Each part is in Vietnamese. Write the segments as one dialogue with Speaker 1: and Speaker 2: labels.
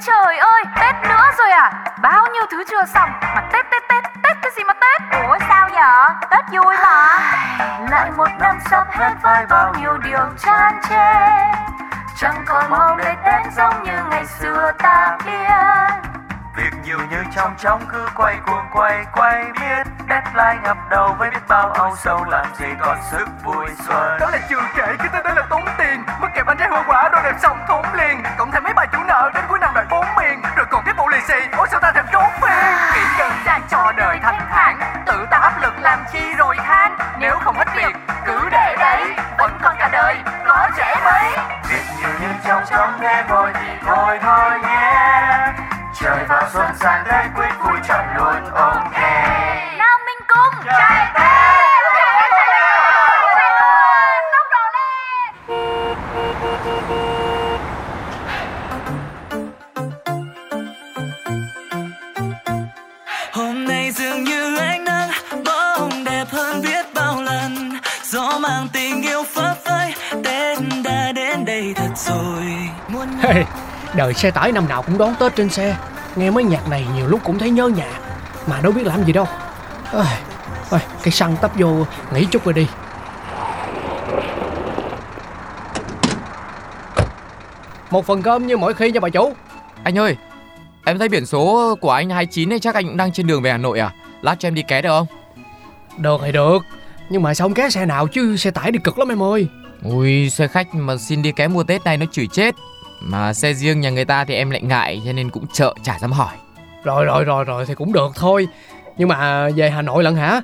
Speaker 1: trời ơi, Tết nữa rồi à? Bao nhiêu thứ chưa xong mà Tết Tết Tết Tết cái gì mà Tết?
Speaker 2: Ủa sao vậy? Tết vui mà.
Speaker 1: Lại một năm sắp hết với bao nhiêu điều chán chê. Chẳng còn mong để Tết giống như ngày xưa ta biết.
Speaker 3: Việc nhiều như trong trong cứ quay cuồng quay quay biết Deadline ngập đầu với biết bao âu sầu làm gì còn sức vui xuân
Speaker 4: Đó là chưa kể cái tên đó là tốn tiền Mất kẹp bánh trái hoa quả đồ đẹp xong thốn liền Cộng thêm mấy bài chủ nợ đến cuối xì Ôi sao ta thèm trốn phiền Nghĩ đơn giản cho đời thanh thản. Tự ta áp lực làm chi rồi than. Nếu không hết việc, cứ để đấy. Vẫn còn cả đời, có trẻ mấy
Speaker 3: Việc nhiều như trong trong nghe vội thì thôi thôi nhé Trời vào xuân sang Tết quyết vui chọn luôn ok
Speaker 5: đời xe tải năm nào cũng đón Tết trên xe Nghe mấy nhạc này nhiều lúc cũng thấy nhớ nhà Mà đâu biết làm gì đâu Ôi, ôi, cái xăng tấp vô nghỉ chút rồi đi Một phần cơm như mỗi khi nha bà chủ
Speaker 6: Anh ơi, em thấy biển số của anh 29 này chắc anh cũng đang trên đường về Hà Nội à? Lát cho em đi ké được không?
Speaker 5: Được thì được Nhưng mà sao không ké xe nào chứ xe tải đi cực lắm em ơi
Speaker 6: Ui, xe khách mà xin đi ké mua Tết này nó chửi chết. Mà xe riêng nhà người ta thì em lại ngại cho nên cũng chợ chả dám hỏi.
Speaker 5: Rồi rồi rồi rồi thì cũng được thôi Nhưng mà về Hà Nội lận hả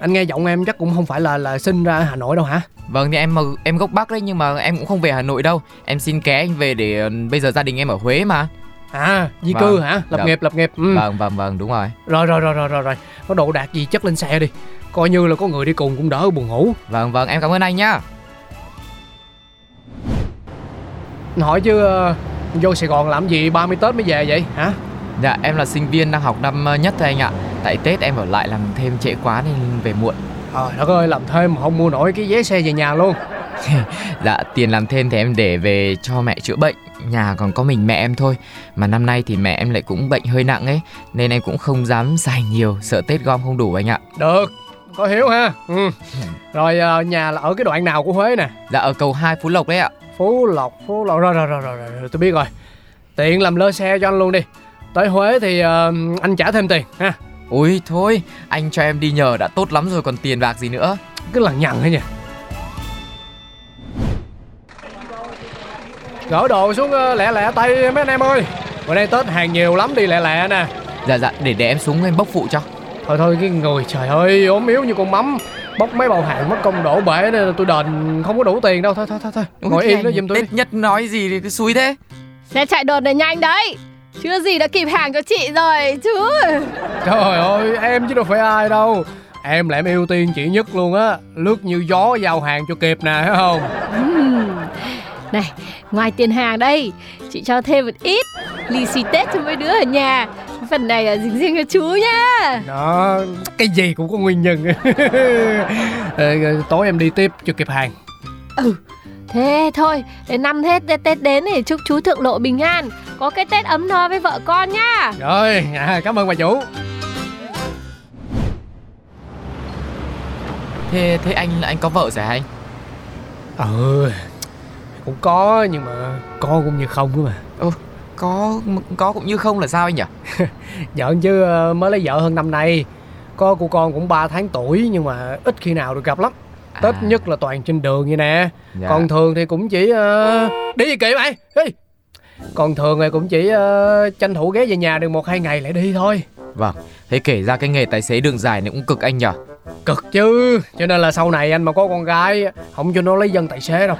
Speaker 5: Anh nghe giọng em chắc cũng không phải là là sinh ra Hà Nội đâu hả
Speaker 6: Vâng thì em mà em gốc Bắc đấy nhưng mà em cũng không về Hà Nội đâu. Em xin ké anh về để ờ, bây giờ gia đình em ở Huế mà.
Speaker 5: À di
Speaker 6: Vâng.
Speaker 5: cư hả Lập
Speaker 6: Dạ.
Speaker 5: nghiệp lập nghiệp ừ.
Speaker 6: Vâng vâng vâng đúng rồi.
Speaker 5: Rồi rồi rồi rồi rồi rồi Có đồ đạc gì chất lên xe đi Coi như là có người đi cùng cũng đỡ buồn ngủ
Speaker 6: Vâng vâng em cảm ơn anh nhá.
Speaker 5: Hỏi chứ ờ, vô Sài Gòn làm gì? 30 Tết mới về vậy hả?
Speaker 6: Dạ em là sinh viên đang học năm ờ, nhất thôi anh ạ. Tại Tết em ở lại làm thêm trễ quá nên về muộn.
Speaker 5: Trời đất ơi làm thêm mà không mua nổi cái vé xe về nhà luôn.
Speaker 6: Dạ tiền làm thêm thì em để về cho mẹ chữa bệnh. Nhà còn có mình mẹ em thôi. Mà năm nay thì mẹ em lại cũng bệnh hơi nặng ấy Nên em cũng không dám xài nhiều Sợ Tết gom không đủ anh ạ.
Speaker 5: Được có hiểu ha. Ừ. Rồi ờ, nhà là ở cái đoạn nào của Huế nè?
Speaker 6: Dạ ở cầu 2 Phú Lộc đấy ạ
Speaker 5: Phú Lộc Phú Lộc. Rồi rồi rồi rồi, rồi, tôi biết rồi. Tiện làm lơ xe cho anh luôn đi. Tới Huế thì ờ, anh trả thêm tiền ha.
Speaker 6: Ôi thôi Anh cho em đi nhờ đã tốt lắm rồi còn tiền bạc gì nữa?
Speaker 5: Cứ lằng nhằng thôi nha Gỡ đồ xuống ờ, lẹ lẹ tay mấy anh em ơi. Bữa nay Tết hàng nhiều lắm đi lẹ lẹ nè.
Speaker 6: Dạ dạ để để em xuống em bốc phụ cho.
Speaker 5: Thôi thôi cái người trời ơi ốm yếu như con mắm Bốc mấy bào hàng mất công đổ bể nên là tôi đền không có đủ tiền đâu Thôi thôi thôi, thôi.
Speaker 6: Ôi,
Speaker 5: Ngồi yên đó giùm tôi đi.
Speaker 6: Tết nhất nói gì thì cứ xui thế
Speaker 2: Xe chạy đột này nhanh đấy. Chưa gì đã kịp hàng cho chị rồi chứ.
Speaker 5: Trời ơi em chứ đâu phải ai đâu Em là em ưu tiên chị nhất luôn á Lướt như gió giao hàng cho kịp nè thấy không.
Speaker 2: Này, ngoài tiền hàng đây, chị cho thêm một ít lì xì Tết cho mấy đứa ở nhà. Phần này là dành riêng cho chú nhá.
Speaker 5: Đó Cái gì cũng có nguyên nhân Ờ, Tối em đi tiếp cho kịp hàng
Speaker 2: Ừ, thế thôi, để năm Tết, Tết, Tết đến thì chúc chú thượng lộ bình an. Có cái Tết ấm no với vợ con nhá.
Speaker 5: Rồi à, cảm ơn bà chủ
Speaker 6: Thế thế anh anh có vợ rồi hả anh
Speaker 5: Ừ Cũng có nhưng mà có cũng như không cơ mà
Speaker 6: Có có cũng như không là sao anh nhỉ?
Speaker 5: Giỡn chứ ờ, mới lấy vợ hơn năm nay. Có của con cũng 3 tháng tuổi nhưng mà ít khi nào được gặp lắm. Tết
Speaker 6: À.
Speaker 5: nhất là toàn trên đường vậy nè.
Speaker 6: Dạ.
Speaker 5: Còn thường thì cũng chỉ ờ, Đi gì kệ mày. Đi Còn thường thì cũng chỉ ờ, tranh thủ ghé về nhà được một hai ngày lại đi thôi.
Speaker 6: Vâng. Thế kể ra cái nghề tài xế đường dài này cũng cực anh nhỉ?
Speaker 5: Cực chứ. Cho nên là sau này anh mà có con gái Không cho nó lấy dân tài xế đâu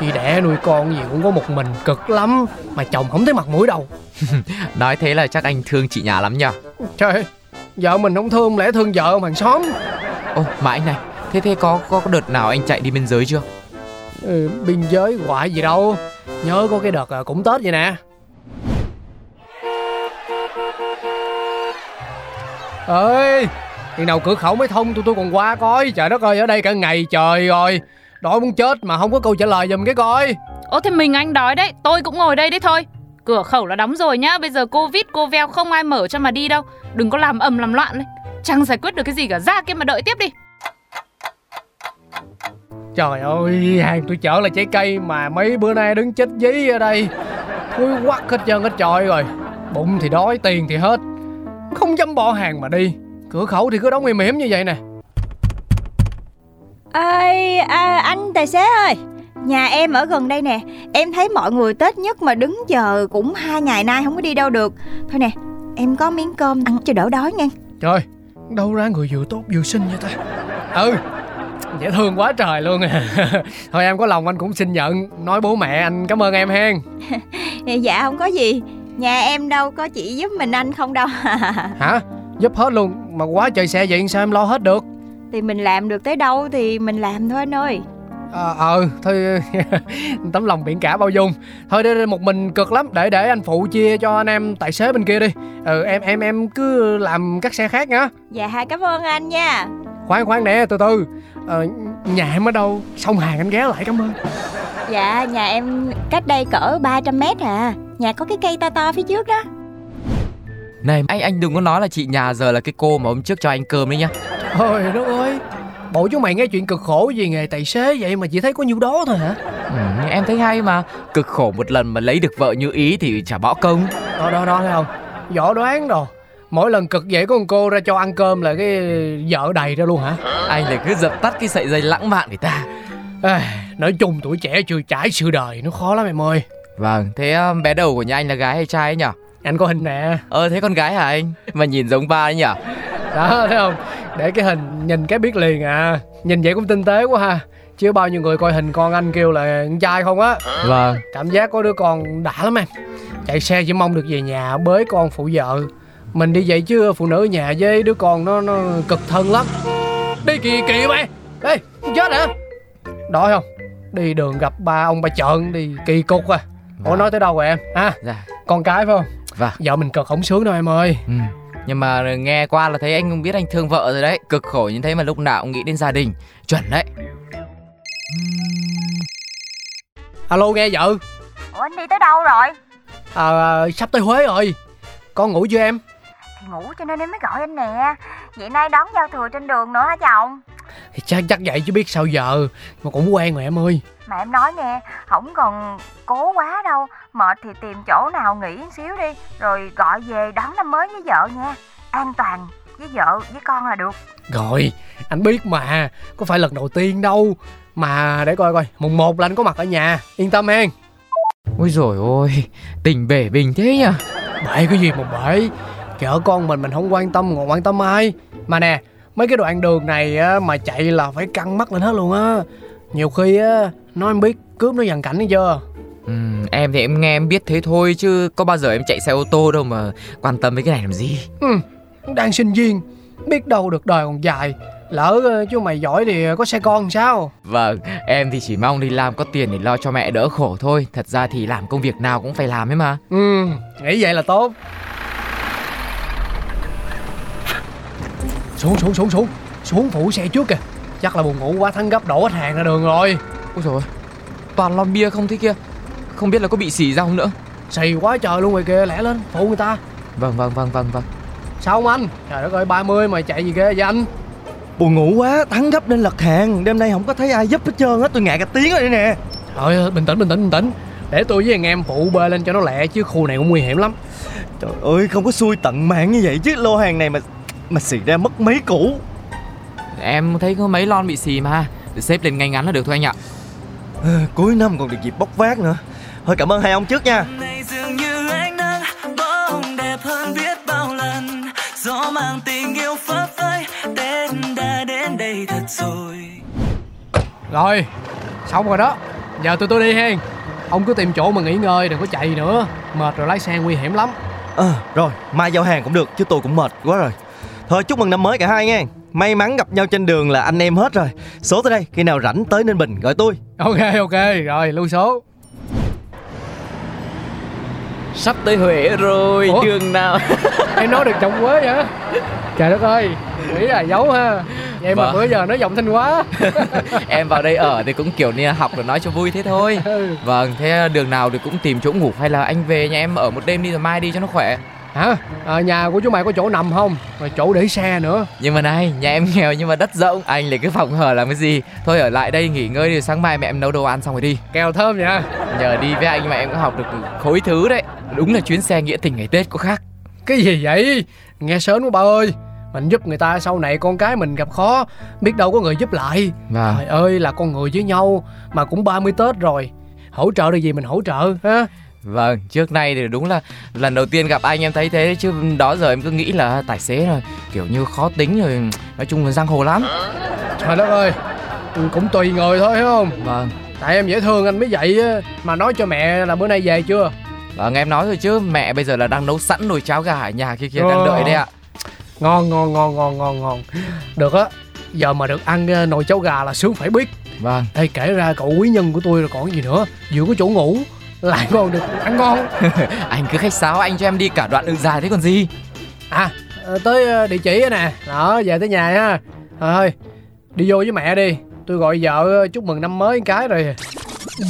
Speaker 5: Đi đẻ nuôi con gì cũng có một mình cực lắm Mà chồng không thấy mặt mũi đâu.
Speaker 6: Nói thế là chắc anh thương chị nhà lắm nhỉ
Speaker 5: Trời Vợ mình không thương lẽ thương vợ hàng xóm.
Speaker 6: Ô mà anh này Thế thế có có đợt nào anh chạy đi biên giới chưa?
Speaker 5: Ừ, Biên giới hoại gì đâu. Nhớ có cái đợt à, cũng Tết vậy nè. Ơi Khi nào cửa khẩu mới thông tụi tôi còn qua coi. Trời đất ơi ở đây cả ngày trời rồi Đói muốn chết mà không có câu trả lời giùm cái coi.
Speaker 1: Ô thì mình anh đói đấy, tôi cũng ngồi đây đấy thôi.
Speaker 7: Cửa khẩu là đóng rồi nhá. Bây giờ Covid, cô veo không ai mở cho mà đi đâu. Đừng có làm ầm làm loạn lên Chẳng giải quyết được cái gì cả. Ra kia mà đợi tiếp đi.
Speaker 5: Trời ơi, hàng tôi chở là trái cây mà mấy bữa nay đứng chết giấy ở đây. Thúi quắc hết trơn hết trọi rồi. Bụng thì đói, tiền thì hết. Không dám bỏ hàng mà đi. Cửa khẩu thì cứ đóng im hiểm như vậy nè
Speaker 8: Ê, à, anh tài xế ơi Nhà em ở gần đây nè Em thấy mọi người Tết nhất mà đứng chờ cũng hai ngày nay không có đi đâu được. Thôi nè, em có miếng cơm ăn cho đỡ đói nha.
Speaker 5: Trời, đâu ra người vừa tốt vừa xinh vậy ta? Ừ, dễ thương quá trời luôn à. Thôi em có lòng anh cũng xin nhận Nói bố mẹ anh cảm ơn em hen.
Speaker 8: Dạ không có gì Nhà em đâu có chỉ giúp mình anh không đâu.
Speaker 5: Hả? Giúp hết luôn Mà quá trời xe vậy sao em lo hết được
Speaker 8: Thì mình làm được tới đâu thì mình làm thôi anh ơi.
Speaker 5: Ờ, ờ thôi tấm lòng biển cả bao dung. Thôi đây một mình cực lắm. Để để anh phụ chia cho anh em tài xế bên kia đi. Ừ em em em cứ làm các xe khác nhá.
Speaker 8: Dạ cảm ơn anh nha.
Speaker 5: Khoan khoan nè từ từ. Ờ, nhà em ở đâu? Xong hàng anh ghé lại cảm ơn.
Speaker 8: Dạ nhà em cách đây cỡ 300 mét à. Nhà có cái cây to to phía trước đó
Speaker 6: Này anh anh đừng có nói là chị nhà giờ là cái cô mà hôm trước cho anh cơm đấy nhá.
Speaker 5: Trời đất ơi Bộ chúng mày nghe chuyện cực khổ gì nghề tài xế vậy mà chỉ thấy có nhiêu đó thôi hả?
Speaker 6: Ừ, em thấy hay mà. Cực khổ một lần mà lấy được vợ như ý thì chả bỏ công.
Speaker 5: Đó đó đó thấy không? Võ đoán rồi Mỗi lần cực có con cô ra cho ăn cơm là cái vợ đầy ra luôn hả?
Speaker 6: Anh lại cứ dập tắt cái sợi dây lãng mạn người ta.
Speaker 5: À, Nói chung tuổi trẻ chưa trải sự đời Nó khó lắm em ơi.
Speaker 6: Vâng, thế um, bé đầu của nhà anh là gái hay trai ấy nhở?
Speaker 5: Anh có hình nè.
Speaker 6: Ờ, thế con gái hả anh? Mà nhìn giống ba ấy nhở?
Speaker 5: Đó thấy không? Để cái hình nhìn cái biết liền à. Nhìn vậy cũng tinh tế quá ha. Chứ bao nhiêu người coi hình con anh kêu là con trai không á.
Speaker 6: Vâng.
Speaker 5: Cảm giác có đứa con đã lắm em. Chạy xe chỉ mong được về nhà bới con phụ vợ. Mình đi vậy chứ phụ nữ nhà với đứa con nó nó cực thân lắm. Đi kỳ kỳ mày. Ê chết hả? Đói không? Đi đường gặp ba ông bà trợn đi kỳ cục à. Ủa
Speaker 6: Vâng.
Speaker 5: nói tới đâu rồi em? Ha
Speaker 6: Dạ.
Speaker 5: Con cái phải không
Speaker 6: Vâng.
Speaker 5: Vợ mình cực không sướng đâu em ơi.
Speaker 6: Ừ. Nhưng mà nghe qua là thấy anh cũng biết anh thương vợ rồi đấy. Cực khổ như thế mà lúc nào cũng nghĩ đến gia đình. Chuẩn đấy.
Speaker 5: Alo nghe vợ.
Speaker 1: Ủa anh đi tới đâu rồi?
Speaker 5: À, Sắp tới Huế rồi. Con ngủ chưa em?
Speaker 1: Thì ngủ cho nên em mới gọi anh nè. Vậy nay đón giao thừa trên đường nữa hả chồng?
Speaker 5: Thì chắc chắc vậy chứ biết sao giờ. Mà cũng quen rồi em ơi
Speaker 1: Mà em nói nghe Không còn cố quá đâu. Mệt thì tìm chỗ nào nghỉ xíu đi Rồi gọi về đón năm mới với vợ nha. An toàn với vợ với con là được.
Speaker 5: Rồi anh biết mà Có phải lần đầu tiên đâu. Mà để coi coi Mùng 1 là anh có mặt ở nhà. Yên tâm hen.
Speaker 6: Ôi rồi ôi Tình bể bình thế nhở
Speaker 5: Bể cái gì mà bể? Chở con mình mình không quan tâm còn quan tâm ai? Mà nè Mấy cái đoạn đường này á, mà chạy là phải căng mắt lên hết luôn á Nhiều khi á Nói em biết cướp nó dằn cảnh hay chưa?
Speaker 6: Ừ, Em thì em nghe em biết thế thôi Chứ có bao giờ em chạy xe ô tô đâu mà Quan tâm với cái này làm gì?
Speaker 5: Ừ, Đang sinh viên Biết đâu được đời còn dài. Lỡ ờ, chú mày giỏi thì có xe con sao?
Speaker 6: Vâng Em thì chỉ mong đi làm có tiền để lo cho mẹ đỡ khổ thôi. Thật ra thì làm công việc nào cũng phải làm ấy mà.
Speaker 5: Ừ Nghĩ vậy là tốt. Xuống xuống xuống xuống. Xuống phụ xe trước kìa Chắc là buồn ngủ quá thắng gấp đổ hết hàng ra đường rồi.
Speaker 6: Ôi rồi Toàn lon bia không thế kia. Không biết là có bị xỉ ra không nữa.
Speaker 5: Xì quá trời luôn rồi kìa lẻ lên phụ người ta.
Speaker 6: Vâng vâng vâng vâng vâng.
Speaker 5: Sao không anh? Trời đất ơi 30 mà chạy gì ghê vậy anh?
Speaker 9: Buồn ngủ quá, thắng gấp nên lật hàng. Đêm nay không có thấy ai giúp hết trơn á, tôi ngại cả tiếng rồi đây nè.
Speaker 5: Trời ơi bình tĩnh bình tĩnh bình tĩnh. Để tôi với anh em phụ bê lên cho nó lẹ Chứ khu này cũng nguy hiểm lắm.
Speaker 9: Trời ơi, không có xui tận mạng như vậy chứ. Lô hàng này mà mà xì ra mất mấy củ
Speaker 6: Em thấy có mấy lon bị xì mà Để xếp lên ngay ngắn là được thôi anh ạ.
Speaker 9: À, Cuối năm còn được dịp bốc vác nữa. Thôi cảm ơn hai ông trước nha.
Speaker 10: Này dường như ánh nắng bóng đẹp hơn biết bao lần. Gió mang tình yêu phấp phới tết đã đến đây thật rồi.
Speaker 5: Rồi Xong rồi đó. Giờ tụi tôi đi hen. Ông cứ tìm chỗ mà nghỉ ngơi đừng có chạy nữa. Mệt rồi lái xe nguy hiểm lắm.
Speaker 9: À, Rồi, mai giao hàng cũng được chứ tôi cũng mệt quá rồi. Thôi chúc mừng năm mới cả hai nha May mắn gặp nhau trên đường là anh em hết rồi. Số tới đây, khi nào rảnh tới Ninh Bình gọi tôi.
Speaker 5: Ok ok rồi lưu số.
Speaker 6: Sắp tới Huế rồi,
Speaker 5: Ủa?
Speaker 6: đường nào?
Speaker 5: Em nói được giọng quế vậy? Trời đất ơi nghĩ là giấu ha. Vậy mà
Speaker 6: Vâng.
Speaker 5: bữa giờ nói giọng thanh hóa.
Speaker 6: Em vào đây ở thì cũng kiểu như là học rồi nói cho vui thế thôi.
Speaker 5: Ừ.
Speaker 6: Vâng, thế đường nào thì cũng tìm chỗ ngủ Hay là anh về nhà em ở một đêm đi rồi mai đi cho nó khỏe
Speaker 5: hả? À, nhà của chú mày có chỗ nằm không? Rồi chỗ để xe nữa.
Speaker 6: Nhưng mà này, nhà em nghèo nhưng mà đất rộng Anh lấy cái phòng hở làm cái gì? Thôi ở lại đây nghỉ ngơi đi sáng mai mẹ em nấu đồ ăn xong rồi đi.
Speaker 5: Kèo thơm nha
Speaker 6: Nhờ đi với anh mà em cũng học được khối thứ đấy. Đúng là chuyến xe nghĩa tình ngày Tết có khác.
Speaker 5: Cái gì vậy? Nghe sớm quá ba ơi. Mình giúp người ta sau này con cái mình gặp khó biết đâu có người giúp lại.
Speaker 6: Vâng
Speaker 5: trời ơi là con người với nhau mà cũng 30 tết rồi. Hỗ trợ được gì mình hỗ trợ ha
Speaker 6: Vâng, trước nay thì đúng là lần đầu tiên gặp anh em thấy thế chứ đó giờ em cứ nghĩ là tài xế là kiểu như khó tính rồi nói chung là giang hồ lắm.
Speaker 5: trời đất ơi cũng tùy người thôi hiểu không?
Speaker 6: Vâng,
Speaker 5: tại em dễ thương anh mới vậy mà nói cho mẹ là bữa nay về chưa?
Speaker 6: Vâng em nói rồi chứ mẹ bây giờ là đang nấu sẵn nồi cháo gà ở nhà kia kia đang đợi đây ạ.
Speaker 5: ngon ngon ngon ngon ngon ngon. Được á giờ mà được ăn ờ, nồi cháo gà là sướng phải biết.
Speaker 6: Vâng,
Speaker 5: Ê kể ra cậu quý nhân của tôi là còn gì nữa vừa có chỗ ngủ lại còn được ăn ngon
Speaker 6: anh cứ khách sáo anh cho em đi cả đoạn đường dài thế còn gì.
Speaker 5: à ờ, tới ờ, địa chỉ á nè. Đó về tới nhà ha thôi đi vô với mẹ đi. Tôi gọi vợ ờ, chúc mừng năm mới cái rồi.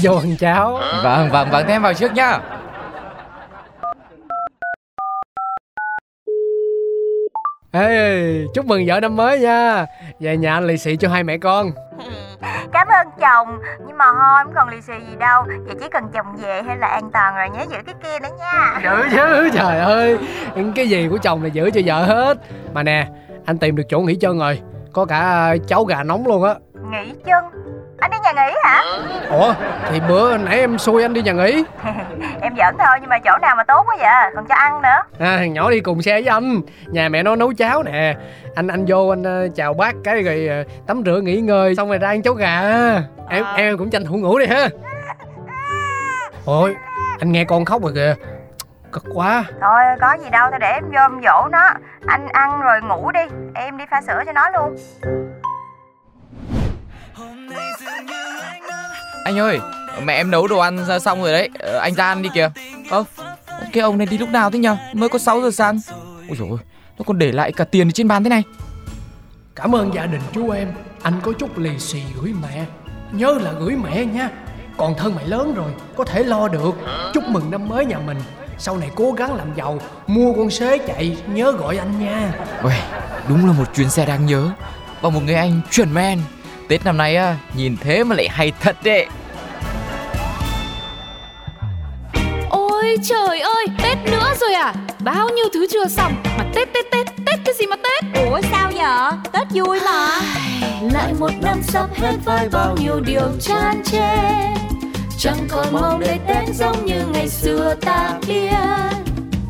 Speaker 5: Vô ăn cháo.
Speaker 6: Vâng, vâng, vâng, thế em vào trước nhá.
Speaker 5: ê chúc mừng vợ năm mới nha. Về nhà anh lì xì cho hai mẹ con
Speaker 1: Cảm ơn chồng. Nhưng mà thôi không còn lì xì gì đâu. Vậy chỉ cần chồng về hay là an toàn rồi nhớ giữ cái kia nữa nha.
Speaker 5: Giữ chứ trời ơi. Cái gì của chồng là giữ cho vợ hết. Mà nè anh tìm được chỗ nghỉ chân rồi. Có cả ờ, cháo gà nóng luôn á.
Speaker 1: Nghỉ chân Anh đi nhà nghỉ hả?
Speaker 5: Ủa thì bữa nãy em xui anh đi nhà nghỉ.
Speaker 1: Em giỡn thôi nhưng mà chỗ nào mà tốt quá vậy? Còn cho ăn nữa.
Speaker 5: À, thằng nhỏ đi cùng xe với anh. Nhà mẹ nó nấu cháo nè. Anh anh vô anh ờ, chào bác cái rồi ờ, tắm rửa nghỉ ngơi xong rồi ra ăn cháo gà. Em em cũng tranh thủ ngủ đi ha. Ôi anh nghe con khóc rồi kìa. Cực quá.
Speaker 1: Thôi có gì đâu Thôi để em vô em dỗ nó. Anh ăn rồi ngủ đi. Em đi pha sữa cho nó luôn
Speaker 6: Anh ơi, mẹ em nấu đồ ăn ra xong rồi đấy, Ờ, anh ra ăn đi kìa. Ơ, cái ông này đi lúc nào thế nhở? Mới có 6 giờ sáng. Ôi ôi, nó còn để lại cả tiền ở trên bàn thế này.
Speaker 5: cảm ơn gia đình chú em. Anh có chút lì xì gửi mẹ. Nhớ là gửi mẹ nha. Còn thân mày lớn rồi có thể lo được. Chúc mừng năm mới nhà mình. Sau này cố gắng làm giàu mua con xế chạy nhớ gọi anh nha.
Speaker 6: Ôi, đúng là một chuyến xe đáng nhớ. Và một người anh chuẩn men Tết năm nay á, nhìn thế mà lại hay thật đấy.
Speaker 2: Ôi trời ơi, Tết nữa rồi à? Bao nhiêu thứ chưa xong? Mà Tết Tết Tết, Tết cái gì mà Tết?
Speaker 8: Ủa sao vậy tết vui mà.
Speaker 2: Lại một năm sắp hết với bao nhiêu điều chan chê. Chẳng còn mong để Tết giống như ngày xưa ta biết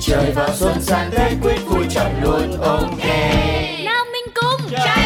Speaker 3: trời vào xuân sang tết quyết vui chọn luôn ok nào mình cùng trai